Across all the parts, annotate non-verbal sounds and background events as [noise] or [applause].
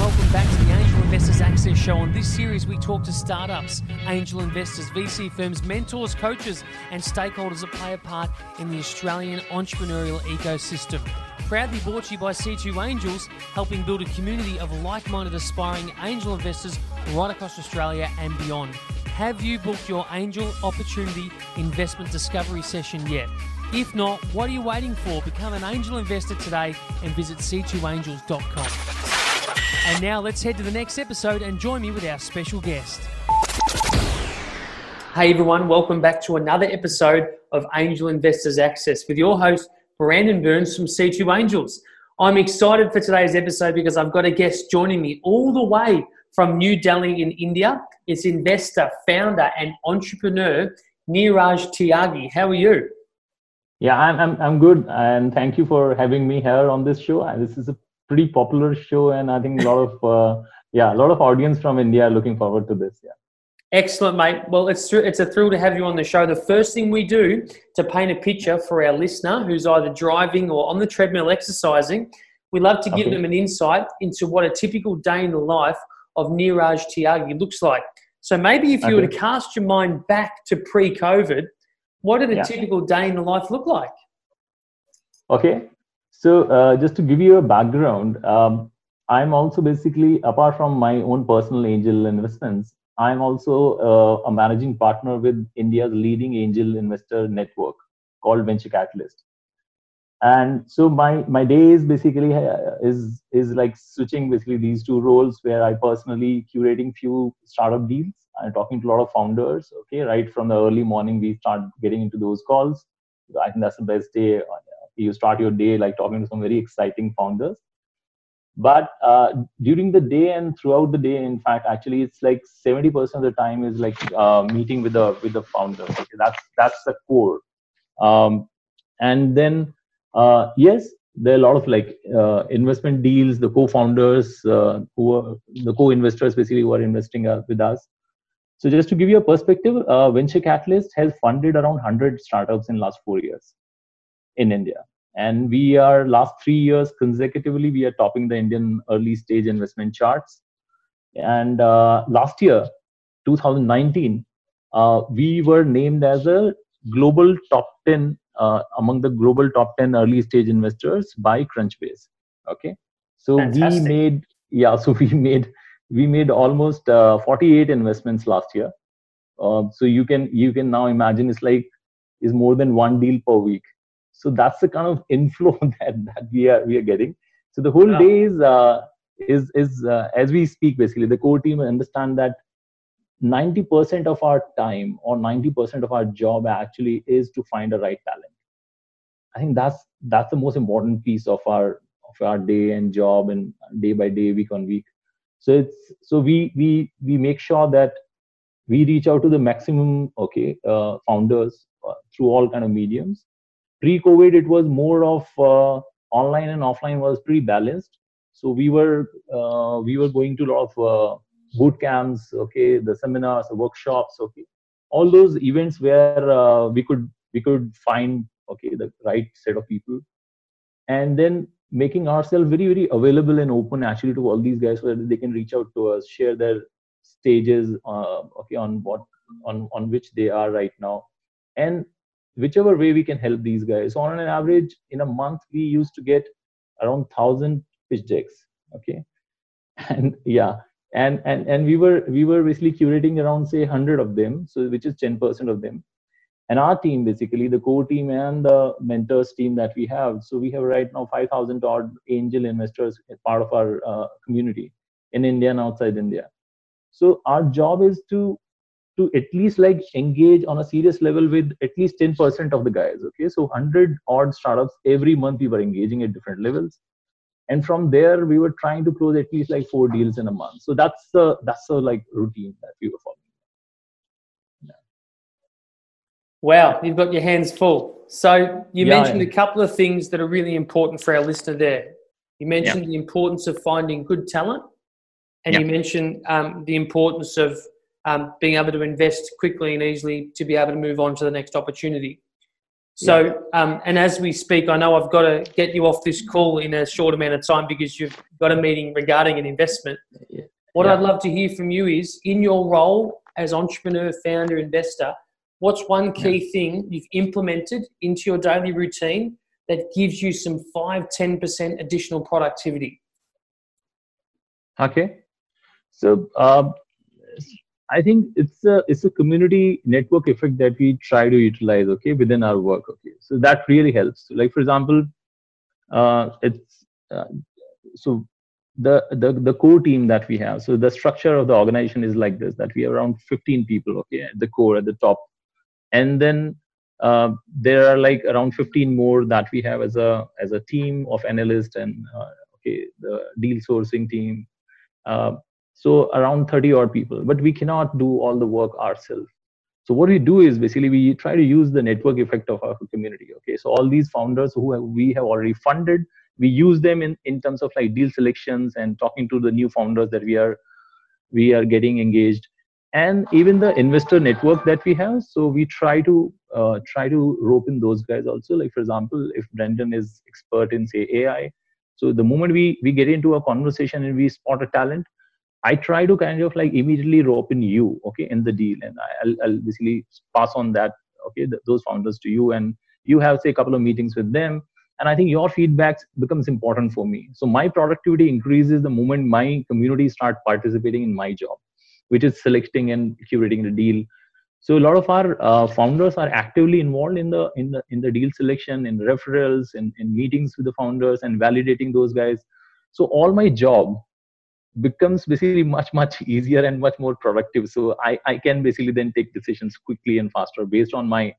welcome back to the Angel Investors Access Show. On this series, we talk to startups, angel investors, VC firms, mentors, coaches, and stakeholders that play a part in the Australian entrepreneurial ecosystem. Proudly brought to you by C2 Angels, helping build a community of like minded aspiring angel investors right across Australia and beyond. Have you booked your Angel Opportunity Investment Discovery session yet? If not, what are you waiting for? Become an angel investor today and visit c2angels.com. And now let's head to the next episode and join me with our special guest. Hey everyone, welcome back to another episode of Angel Investors Access with your host, Brandon Burns from C2 Angels. I'm excited for today's episode because I've got a guest joining me all the way from New Delhi in India. It's investor, founder, and entrepreneur Neeraj Tyagi. How are you? Yeah, I'm, I'm, I'm good. And thank you for having me here on this show. This is a pretty popular show. And I think a lot of, uh, yeah, a lot of audience from India are looking forward to this. Yeah. Excellent, mate. Well, it's true, it's a thrill to have you on the show. The first thing we do to paint a picture for our listener who's either driving or on the treadmill exercising, we love to give okay. them an insight into what a typical day in the life of Neeraj Tyagi looks like. So maybe if you okay. were to cast your mind back to pre-COVID, what did a yeah. typical day in the life look like? Okay, so uh, just to give you a background, um, I'm also basically apart from my own personal angel investments, I'm also uh, a managing partner with India's leading angel investor network called Venture Catalyst. And so my my day is basically uh, is is like switching basically these two roles where I personally curating few startup deals I'm talking to a lot of founders. Okay, right from the early morning, we start getting into those calls. I think that's the best day. You start your day like talking to some very exciting founders. But uh, during the day and throughout the day, in fact, actually, it's like 70% of the time is like uh, meeting with the with the founders. Okay, that's that's the core. Um, and then uh, yes, there are a lot of like uh, investment deals the co-founders uh, who are the co-investors basically who are investing uh, with us so just to give you a perspective, Venture Catalyst has funded around 100 startups in last four years in India. And we are last three years consecutively, we are topping the Indian early stage investment charts. And uh, last year, 2019, uh, we were named as a global top 10 uh, among the global top 10 early stage investors by Crunchbase. Okay. So Fantastic. we made, yeah, so [laughs] we made we made almost uh, 48 investments last year. Uh, so you can you can now imagine it's like is more than one deal per week. So that's the kind of [laughs] inflow [laughs] that, that we are we are getting. So the whole yeah. day is uh, is is uh, as we speak basically the core team understand that 90% of our time or 90% of our job actually is to find the right talent. I think that's that's the most important piece of our of our day and job and day by day, week on week so it's so we we we make sure that we reach out to the maximum okay uh, founders uh, through all kind of mediums pre covid it was more of uh, online and offline was pretty balanced. So we were uh, we were going to a lot of uh, boot camps okay the seminars the workshops okay. All those events where uh, we could we could find okay the right set of people. And then making ourselves very very available and open actually to all these guys so that they can reach out to us share their stages uh, okay on what on on which they are right now. And whichever way we can help these guys. So on an average in a month we used to get around 1000 pitch decks okay? [laughs] And yeah. And and and we were we were basically curating around say 100 of them so which is 10% of them. And our team basically the core team and the mentors team that we have so we have right now 5000 odd angel investors as part of our uh, community in india and outside india. So our job is to to at least like engage on a serious level with at least 10% of the guys okay? So 100 odd startups every month we were engaging at different levels. And from there we were trying to close at least like four deals in a month. So that's the that's the like routine that we were following. Wow, you've got your hands full. So you yeah, mentioned yeah. a couple of things that are really important for our listener there. You mentioned the importance of finding good talent, and you mentioned um, the importance of um, being able to invest quickly and easily to be able to move on to the next opportunity. So, yeah. um, and as we speak, I know I've got to get you off this call in a short amount of time because you've got a meeting regarding an investment. Yeah. What yeah. I'd love to hear from you is in your role as entrepreneur, founder, investor, what's one key thing you've implemented into your daily routine that gives you some 5 10% additional productivity? Okay. So, um, I think it's a it's a community network effect that we try to utilize, okay, within our work, okay. So that really helps. Like for example, uh, it's uh, so the, the the core team that we have. So the structure of the organization is like this: that we have around 15 people, okay, at the core at the top, and then uh, there are like around 15 more that we have as a as a team of analysts and uh, okay the deal sourcing team uh, so around 30 odd people. But we cannot do all the work ourselves. So what we do is basically we try to use the network effect of our community okay? So all these founders who have, we have already funded we use them in, in terms of like deal selections and talking to the new founders that we are we are getting engaged. And even the investor network that we have so we try to uh, try to rope in those guys also. Like for example if brendan is expert in say ai so the moment we we get into a conversation and we spot a talent I try to kind of like immediately rope in you, okay, in the deal, and I'll, I'll basically pass on that, okay, th- those founders to you, and you have say a couple of meetings with them, and I think your feedback becomes important for me. So my productivity increases the moment my community start participating in my job, which is selecting and curating the deal. So a lot of our uh, founders are actively involved in the in the in the deal selection, in referrals, in, in meetings with the founders, and validating those guys. So all my job becomes basically much much easier and much more productive. So i i can basically then take decisions quickly and faster based on my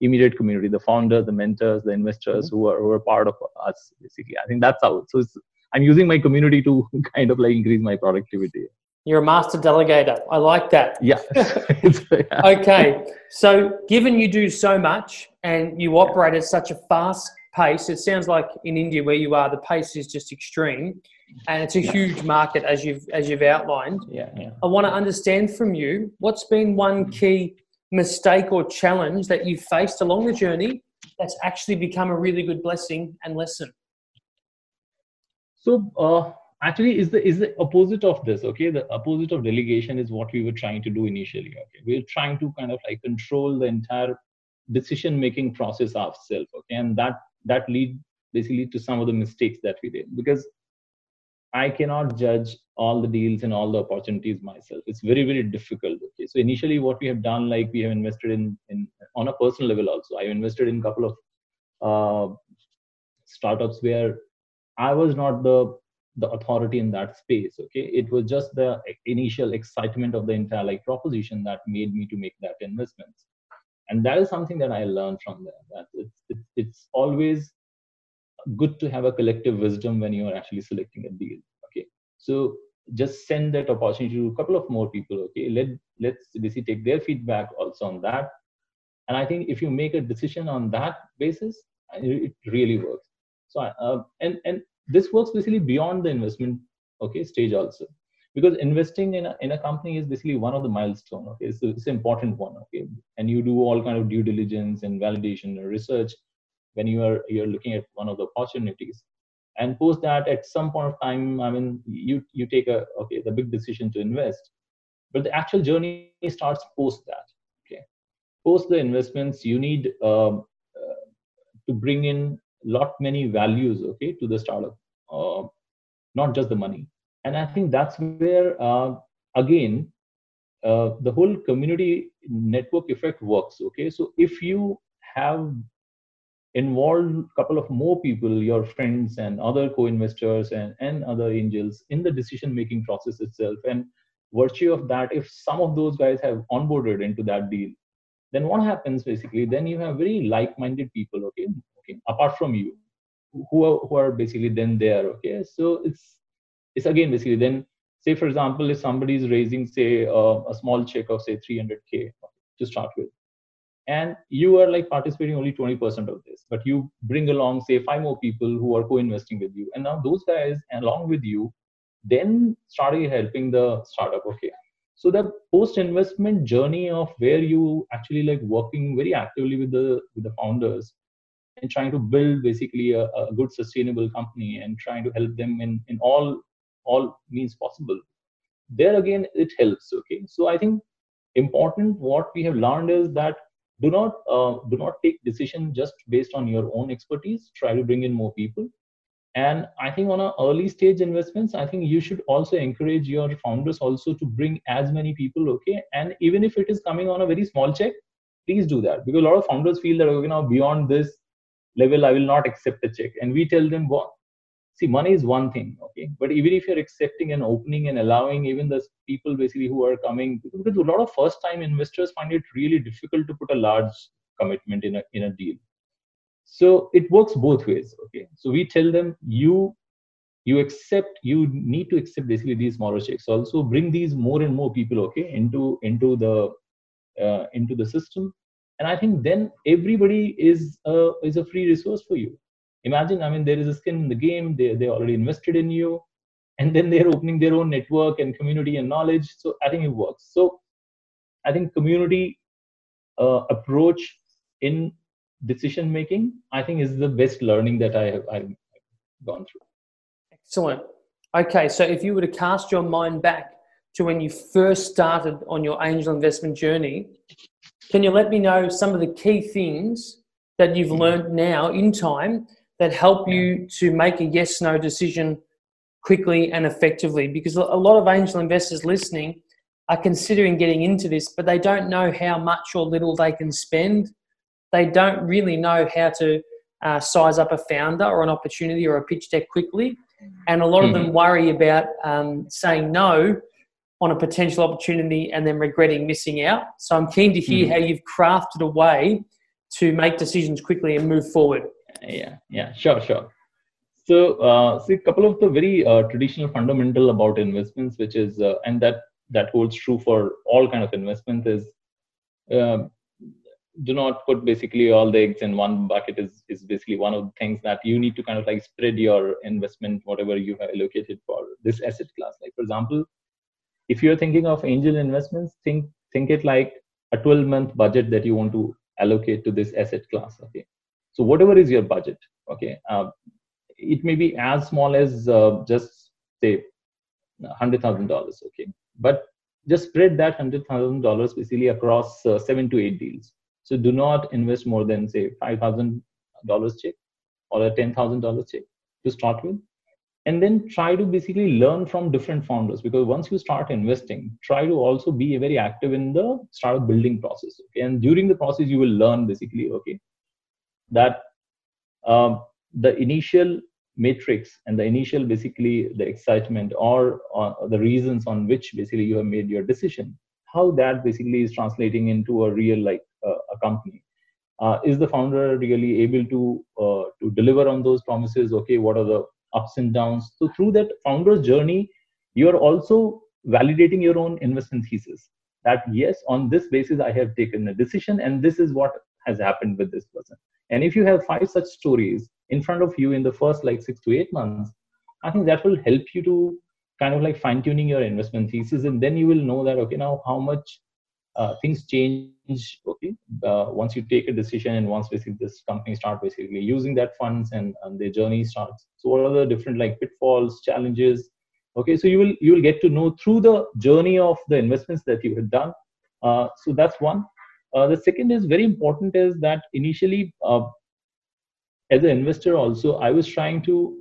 immediate community the founders the mentors the investors mm-hmm. who, are, who are part of us basically. I think that's how so i'm using my community to [laughs] kind of like increase my productivity. You're a master delegator. I like that. Yeah. [laughs] yeah. okay. So given you do so much and you operate at such a fast pace it sounds like in india where you are the pace is just extreme and it's a huge market as you've as you've outlined. Yeah, yeah. I want to understand from you what's been one key mistake or challenge that you've faced along the journey that's actually become a really good blessing and lesson. So uh, actually, is the is the opposite of this? Okay, the opposite of delegation is what we were trying to do initially. Okay, we are trying to kind of like control the entire decision making process ourselves. Okay, and that that lead basically to some of the mistakes that we did because I cannot judge all the deals and all the opportunities myself. It's very, very difficult. Okay. So initially what we have done, like we have invested in, in on a personal level also. I invested in a couple of uh, startups where I was not the the authority in that space. Okay. It was just the initial excitement of the entire like proposition that made me to make that investments. And that is something that I learned from there. That it's, it's, it's always good to have a collective wisdom when you are actually selecting a deal okay? So just send that opportunity to a couple of more people okay? Let let's basically take their feedback also on that. And i think if you make a decision on that basis it really works. So uh, and and this works basically beyond the investment okay stage also. Because investing in a, in a company is basically one of the milestone okay? So it's an important one okay? And you do all kind of due diligence and validation and research when you are you're looking at one of the opportunities. And post that at some point of time i mean you you take a okay the big decision to invest. But the actual journey starts post that okay? Post the investments you need um, uh, to bring in lot many values okay to the startup uh, not just the money. And i think that's where uh, again uh, the whole community network effect works okay? So if you have involve a couple of more people, your friends and other co-investors and, and other angels in the decision-making process itself. And virtue of that, if some of those guys have onboarded into that deal, then what happens basically? Then you have very like-minded people, okay, okay, apart from you, who are, who are basically then there, okay. So it's it's again basically then say for example if somebody is raising say uh, a small check of say 300k to start with and you are like participating only 20% of this. But you bring along say five more people who are co-investing with you. And now those guys along with you then started helping the startup. Okay. So the post investment journey of where you actually like working very actively with the with the founders and trying to build basically a, a good sustainable company and trying to help them in in all all means possible there again it helps. Okay. So i think important what we have learned is that do not uh, do not take decision just based on your own expertise. Try to bring in more people. And i think on a early stage investments i think you should also encourage your founders also to bring as many people okay? And even if it is coming on a very small check please do that. Because a lot of founders feel that okay now beyond this level i will not accept a check. And we tell them what see money is one thing okay? But even if you're accepting and opening and allowing even the people basically who are coming because a lot of first time investors find it really difficult to put a large commitment in a in a deal. So it works both ways okay? So we tell them you you accept you need to accept basically these smaller checks. Also bring these more and more people okay into into the uh, into the system. And i think then everybody is a is a free resource for you imagine i mean there is a skin in the game. They, they already invested in you. And then they're opening their own network and community and knowledge. So i think it works. So i think community uh, approach in decision making i think is the best learning that i have i've gone through. Excellent. Okay so if you were to cast your mind back to when you first started on your angel investment journey can you let me know some of the key things that you've learned now in time that help you to make a yes no decision quickly and effectively because a lot of angel investors listening are considering getting into this but they don't know how much or little they can spend they don't really know how to uh, size up a founder or an opportunity or a pitch deck quickly and a lot mm-hmm. of them mm-hmm. worry about um, saying no on a potential opportunity and then regretting missing out so i'm keen to hear mm-hmm. how you've crafted a way to make decisions quickly and move forward yeah yeah sure sure. So uh, see a couple of the very uh, traditional fundamental about investments which is uh, and that that holds true for all kind of investments is um, do not put basically all the eggs in one bucket is is basically one of the things that you need to kind of like spread your investment whatever you have allocated for this asset class. Like for example if you're thinking of angel investments think think it like a 12 month budget that you want to allocate to this asset class okay so whatever is your budget, okay, uh, it may be as small as uh, just say hundred thousand dollars, okay, but just spread that hundred thousand dollars basically across uh, seven to eight deals. So do not invest more than say five thousand dollars check or a ten thousand dollars check to start with, and then try to basically learn from different founders because once you start investing, try to also be very active in the startup building process. Okay? And during the process, you will learn basically okay that um, the initial matrix and the initial basically the excitement or uh, the reasons on which basically you have made your decision how that basically is translating into a real like uh, a company. Uh, is the founder really able to uh, to deliver on those promises? Okay what are the ups and downs? So through that founder's journey you are also validating your own investment thesis that yes on this basis i have taken a decision and this is what has happened with this person and if you have five such stories in front of you in the first like six to eight months, I think that will help you to kind of like fine tuning your investment thesis. And then you will know that, okay, now how much uh, things change, okay, uh, once you take a decision and once basically this company start basically using that funds and, and their journey starts. So what are the different like pitfalls, challenges? Okay, so you will you will get to know through the journey of the investments that you have done. Uh, so that's one. Uh, the second is very important is that initially, uh, as an investor, also I was trying to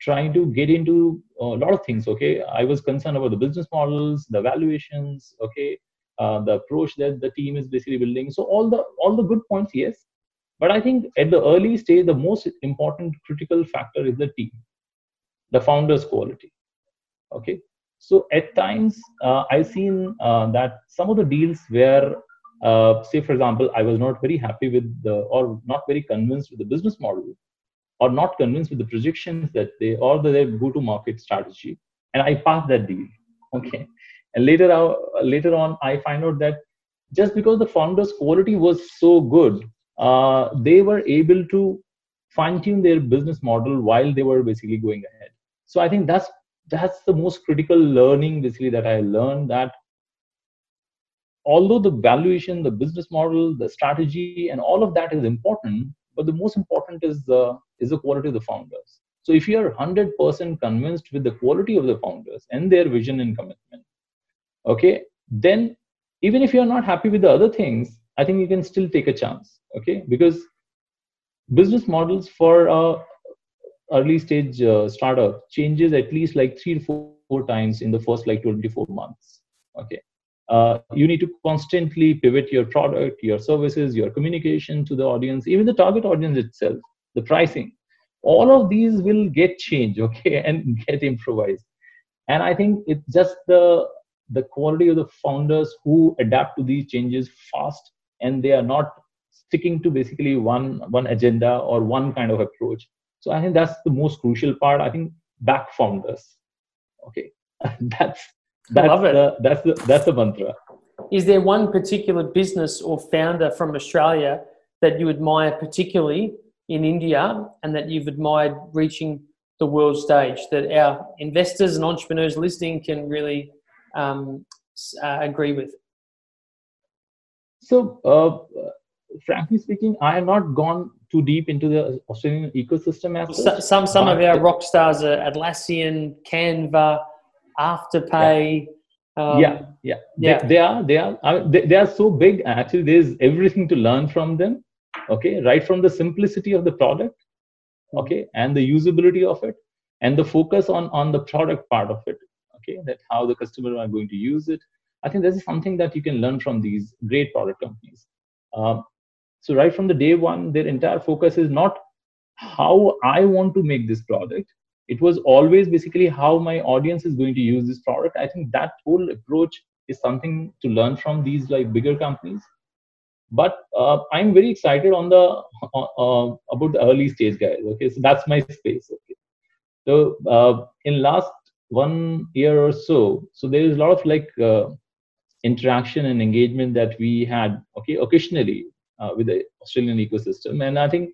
trying to get into a lot of things. Okay, I was concerned about the business models, the valuations. Okay, uh, the approach that the team is basically building. So all the all the good points, yes. But I think at the early stage, the most important critical factor is the team, the founder's quality. Okay, so at times uh, I've seen uh, that some of the deals where uh, say for example i was not very happy with the or not very convinced with the business model or not convinced with the projections that they or the, their go to market strategy and i passed that deal [laughs] okay? And later out, later on i find out that just because the founders quality was so good uh, they were able to fine tune their business model while they were basically going ahead. So i think that's that's the most critical learning basically that i learned that although the valuation, the business model, the strategy, and all of that is important, but the most important is the is the quality of the founders. So if you are 100% convinced with the quality of the founders and their vision and commitment okay then even if you're not happy with the other things i think you can still take a chance okay? Because business models for early stage uh, startup changes at least like three to four times in the first like 24 months okay uh, you need to constantly pivot your product your services your communication to the audience even the target audience itself the pricing. All of these will get changed [laughs] okay and get improvised. And i think it's just the the quality of the founders who adapt to these changes fast and they are not sticking to basically one one agenda or one kind of approach. So i think that's the most crucial part i think back founders okay? [laughs] That's that's the, that's the that's the mantra. Is there one particular business or founder from Australia that you admire particularly in India and that you've admired reaching the world stage that our investors and entrepreneurs listening can really um, uh, agree with? So, uh, frankly speaking, I have not gone too deep into the Australian ecosystem as some, some of our rock stars are Atlassian, Canva, afterpay um, yeah yeah, yeah. They, they, are they are they, they are so big actually there's everything to learn from them okay? Right from the simplicity of the product hmm. okay and the usability of it and the focus on on the product part of it okay? That how the customer are going to use it. I think this is something that you can learn from these great product companies. Um, so right from the day one their entire focus is not how i want to make this product it was always basically how my audience is going to use this product. I think that whole approach is something to learn from these like bigger companies. But uh, i'm very excited on the uh, uh, about the early stage guys okay? So that's my space okay? So uh, in last one year or so so there is a lot of like uh, interaction and engagement that we had okay occasionally uh, with the australian ecosystem. And i think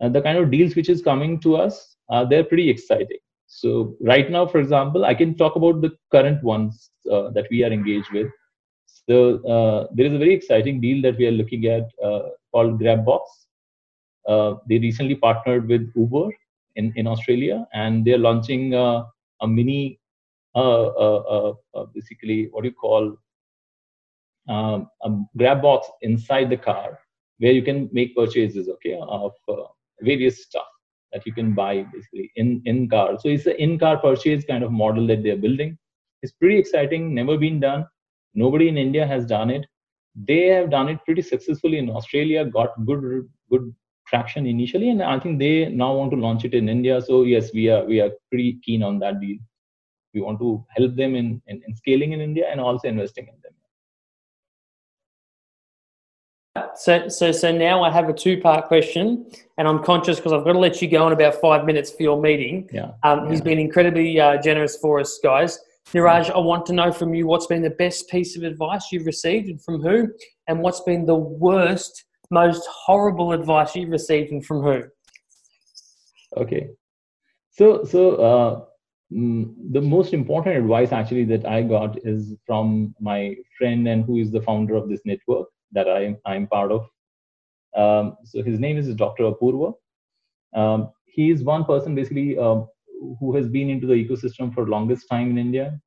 the kind of deals which is coming to us uh, they're pretty exciting. So right now, for example, I can talk about the current ones uh, that we are engaged with. So uh, there is a very exciting deal that we are looking at uh, called GrabBox. Uh, they recently partnered with Uber in, in Australia, and they're launching uh, a mini, basically what do you call um, a GrabBox inside the car, where you can make purchases, okay, of various stuff that you can buy basically in in car. So it's an in car purchase kind of model that they're building. It's pretty exciting. Never been done. Nobody in India has done it. They have done it pretty successfully in Australia. Got good good traction initially, and I think they now want to launch it in India. So yes, we are we are pretty keen on that deal. We want to help them in, in, in scaling in India and also investing in them. So, so, so now I have a two-part question, and I'm conscious because I've got to let you go in about five minutes for your meeting. Yeah. Um, yeah. He's been incredibly uh, generous for us, guys. Neeraj, I want to know from you what's been the best piece of advice you've received and from who, and what's been the worst, most horrible advice you've received and from who. Okay. So, so uh, mm, the most important advice actually that I got is from my friend and who is the founder of this network that I, I'm part of. Um, so his name is Dr. Apurva. Um, he is one person basically uh, who has been into the ecosystem for longest time in India,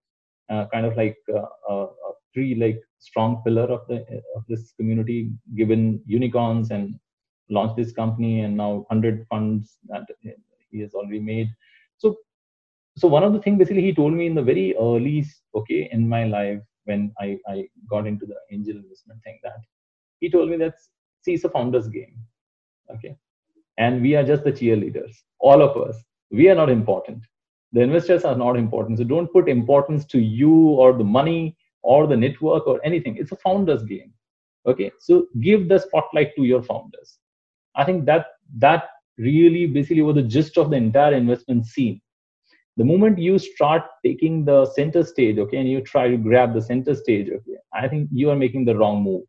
uh, kind of like uh, a pretty like strong pillar of the of this community, given unicorns and launched this company and now 100 funds that he has already made. So, so one of the things basically he told me in the very early okay in my life when I, I got into the angel investment thing that he told me that see it's a founder's game. Okay. And we are just the cheerleaders. All of us. We are not important. The investors are not important. So don't put importance to you or the money or the network or anything. It's a founder's game. Okay. So give the spotlight to your founders. I think that that really basically was the gist of the entire investment scene the moment you start taking the center stage okay and you try to grab the center stage okay i think you are making the wrong move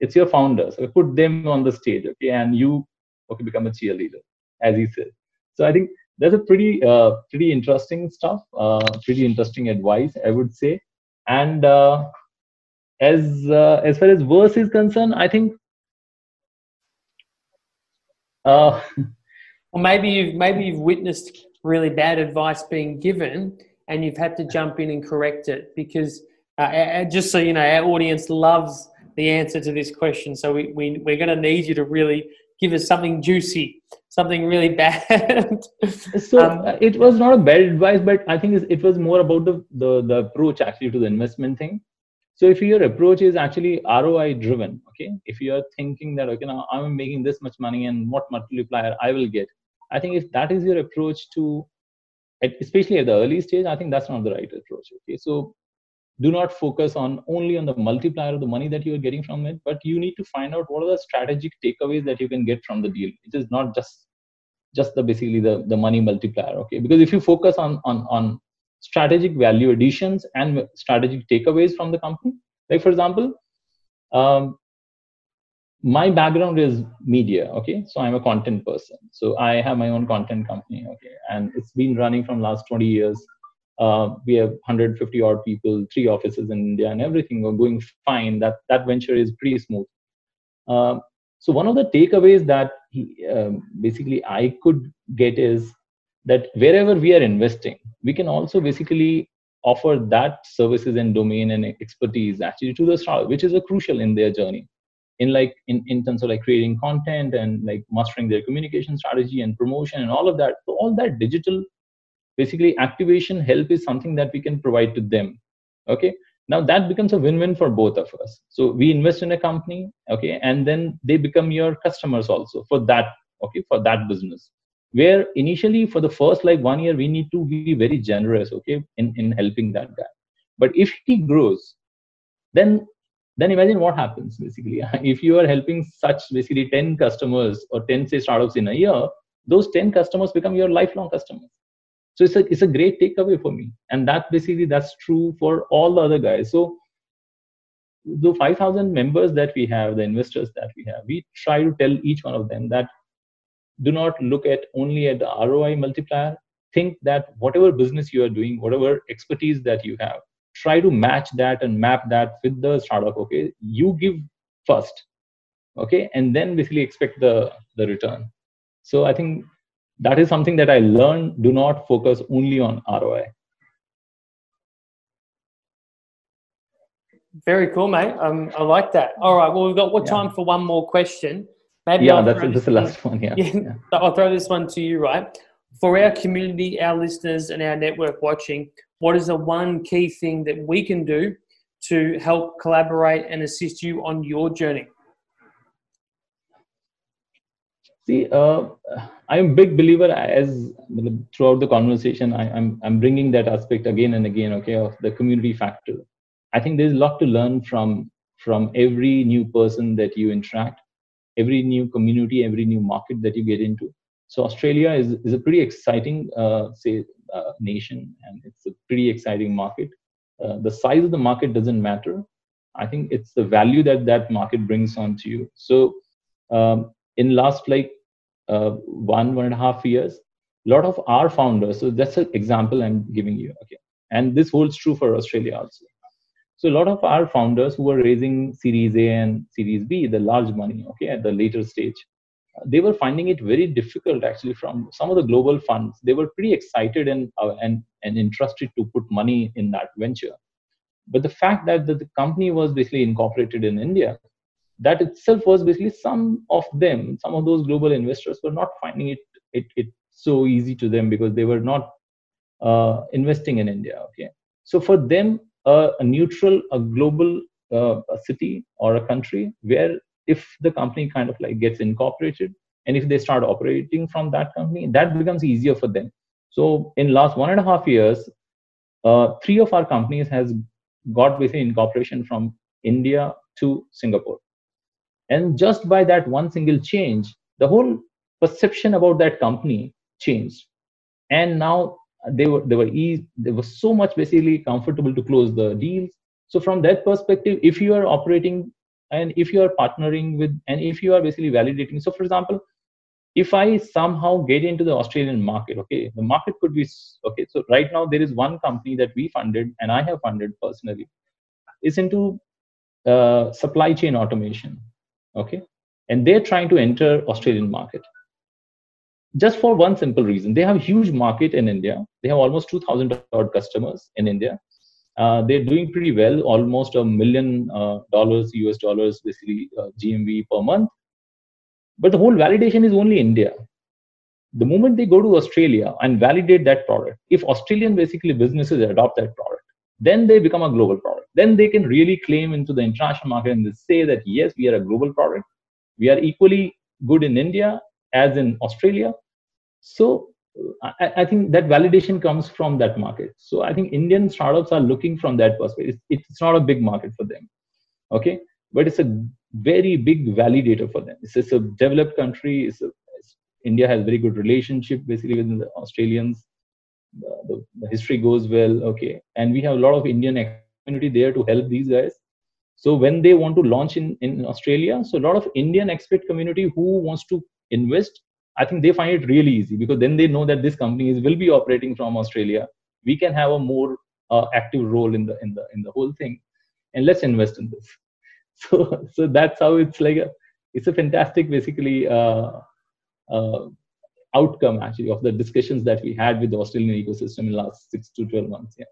it's your founders okay put them on the stage okay and you okay become a cheerleader as he said. So i think that's a pretty uh, pretty interesting stuff uh, pretty interesting advice i would say. And uh, as uh, as far as verse is concerned i think Uh, well, [laughs] maybe you've maybe you've witnessed really bad advice being given, and you've had to jump in and correct it because uh, just so you know, our audience loves the answer to this question. So we, we we're going to need you to really give us something juicy, something really [laughs] bad. so um, it was not a bad advice, but I think it was more about the, the the approach actually to the investment thing. So if your approach is actually ROI driven, okay, if you are thinking that okay, now I'm making this much money and what multiplier I will get, I think if that is your approach to, especially at the early stage, I think that's not the right approach. Okay, so do not focus on only on the multiplier of the money that you are getting from it, but you need to find out what are the strategic takeaways that you can get from the deal. It is not just just the basically the, the money multiplier. Okay, because if you focus on on on strategic value additions and strategic takeaways from the company. Like, for example, um, my background is media. Okay, so I'm a content person. So I have my own content company. Okay, and it's been running from last 20 years. Uh, we have 150 odd people, three offices in India, and everything are going fine. That that venture is pretty smooth. Uh, so one of the takeaways that he, um, basically I could get is that wherever we are investing, we can also basically offer that services and domain and expertise actually to the startup, which is a crucial in their journey. In like in, in terms of like creating content and like mastering their communication strategy and promotion and all of that. So all that digital basically activation help is something that we can provide to them. Okay. Now that becomes a win-win for both of us. So we invest in a company, okay, and then they become your customers also for that, okay, for that business where initially for the first like one year we need to be very generous okay in, in helping that guy but if he grows then then imagine what happens basically [laughs] if you are helping such basically 10 customers or 10 say startups in a year those 10 customers become your lifelong customers so it's a, it's a great takeaway for me and that basically that's true for all the other guys so the 5000 members that we have the investors that we have we try to tell each one of them that do not look at only at the ROI multiplier. Think that whatever business you are doing, whatever expertise that you have, try to match that and map that with the startup. Okay, you give first, okay, and then basically expect the the return. So I think that is something that I learned. Do not focus only on ROI. Very cool, mate. Um, I like that. All right. Well, we've got what time for one more question. Maybe yeah, I'll that's, that's the last one. Yeah. [laughs] yeah. yeah. I'll throw this one to you, right? For our community, our listeners, and our network watching, what is the one key thing that we can do to help collaborate and assist you on your journey? See, uh, I'm a big believer as throughout the conversation, I, am I'm, I'm bringing that aspect again and again, okay, of the community factor. I think there's a lot to learn from from every new person that you interact every new community, every new market that you get into. So Australia is, is a pretty exciting, uh, say, uh, nation, and it's a pretty exciting market. Uh, the size of the market doesn't matter. I think it's the value that that market brings on to you. So um, in last like uh, one one and a half years, a lot of our founders. So that's an example I'm giving you. Okay, and this holds true for Australia also. So a lot of our founders who were raising Series A and Series B, the large money, okay, at the later stage, uh, they were finding it very difficult actually from some of the global funds. They were pretty excited and uh, and and interested to put money in that venture. But the fact that the, the company was basically incorporated in India, that itself was basically some of them, some of those global investors were not finding it it, it so easy to them because they were not uh, investing in India. Okay, so for them a, a neutral, a global uh, a city or a country where if the company kind of like gets incorporated and if they start operating from that company, that becomes easier for them. So in last one and a half years, uh, three of our companies has got basically incorporation from India to Singapore. And just by that one single change, the whole perception about that company changed. And now they were they were easy they were so much basically comfortable to close the deals. So from that perspective if you are operating and if you are partnering with and if you are basically validating so for example if i somehow get into the australian market okay the market could be okay so right now there is one company that we funded and i have funded personally. Is into uh, supply chain automation okay? And they're trying to enter australian market. Just for one simple reason. They have huge market in india. They have almost 2000 odd customers in india. Uh, they're doing pretty well. Almost a million uh, dollars us dollars basically uh, gmv per month. But the whole validation is only india. The moment they go to australia and validate that product if australian basically businesses adopt that product then they become a global product then they can really claim into the international market and say that yes we are a global product we are equally good in india as in australia so uh, I, I, think that validation comes from that market. So I think Indian startups are looking from that perspective. It's, it's not a big market for them, okay, but it's a very big validator for them. It's, it's a developed country. It's, a, it's India has very good relationship basically with the Australians. The, the, the history goes well, okay, and we have a lot of Indian community there to help these guys. So when they want to launch in, in Australia, so a lot of Indian expert community who wants to invest I think they find it really easy because then they know that this company is, will be operating from Australia. We can have a more uh, active role in the in the in the whole thing, and let's invest in this. [laughs] So so that's how it's like a it's a fantastic basically uh, uh, outcome actually of the discussions that we had with the Australian ecosystem in the last six to twelve months. Yeah.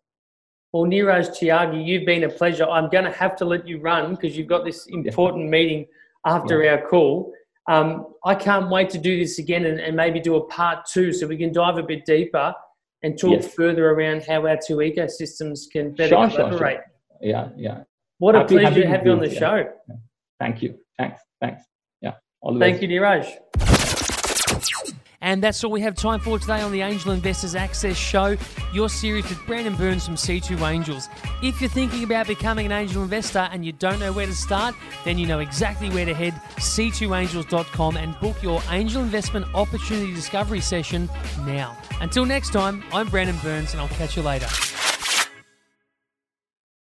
Well, Neeraj Tyagi, you've been a pleasure. I'm going to have to let you run because you've got this important yeah. meeting after yeah. our call. Um, I can't wait to do this again and, and, maybe do a part two so we can dive a bit deeper and talk yes. further around how our two ecosystems can better sure, collaborate. Sure, sure. Yeah, yeah. What happy, a pleasure to have you on the show. Yeah. Thank you. Thanks. Thanks. Yeah. Thank you, Neeraj. And that's all we have time for today on the Angel Investors Access Show, your series with Brandon Burns from C2 Angels. If you're thinking about becoming an angel investor and you don't know where to start, then you know exactly where to head c2angels.com and book your angel investment opportunity discovery session now. Until next time, I'm Brandon Burns and I'll catch you later.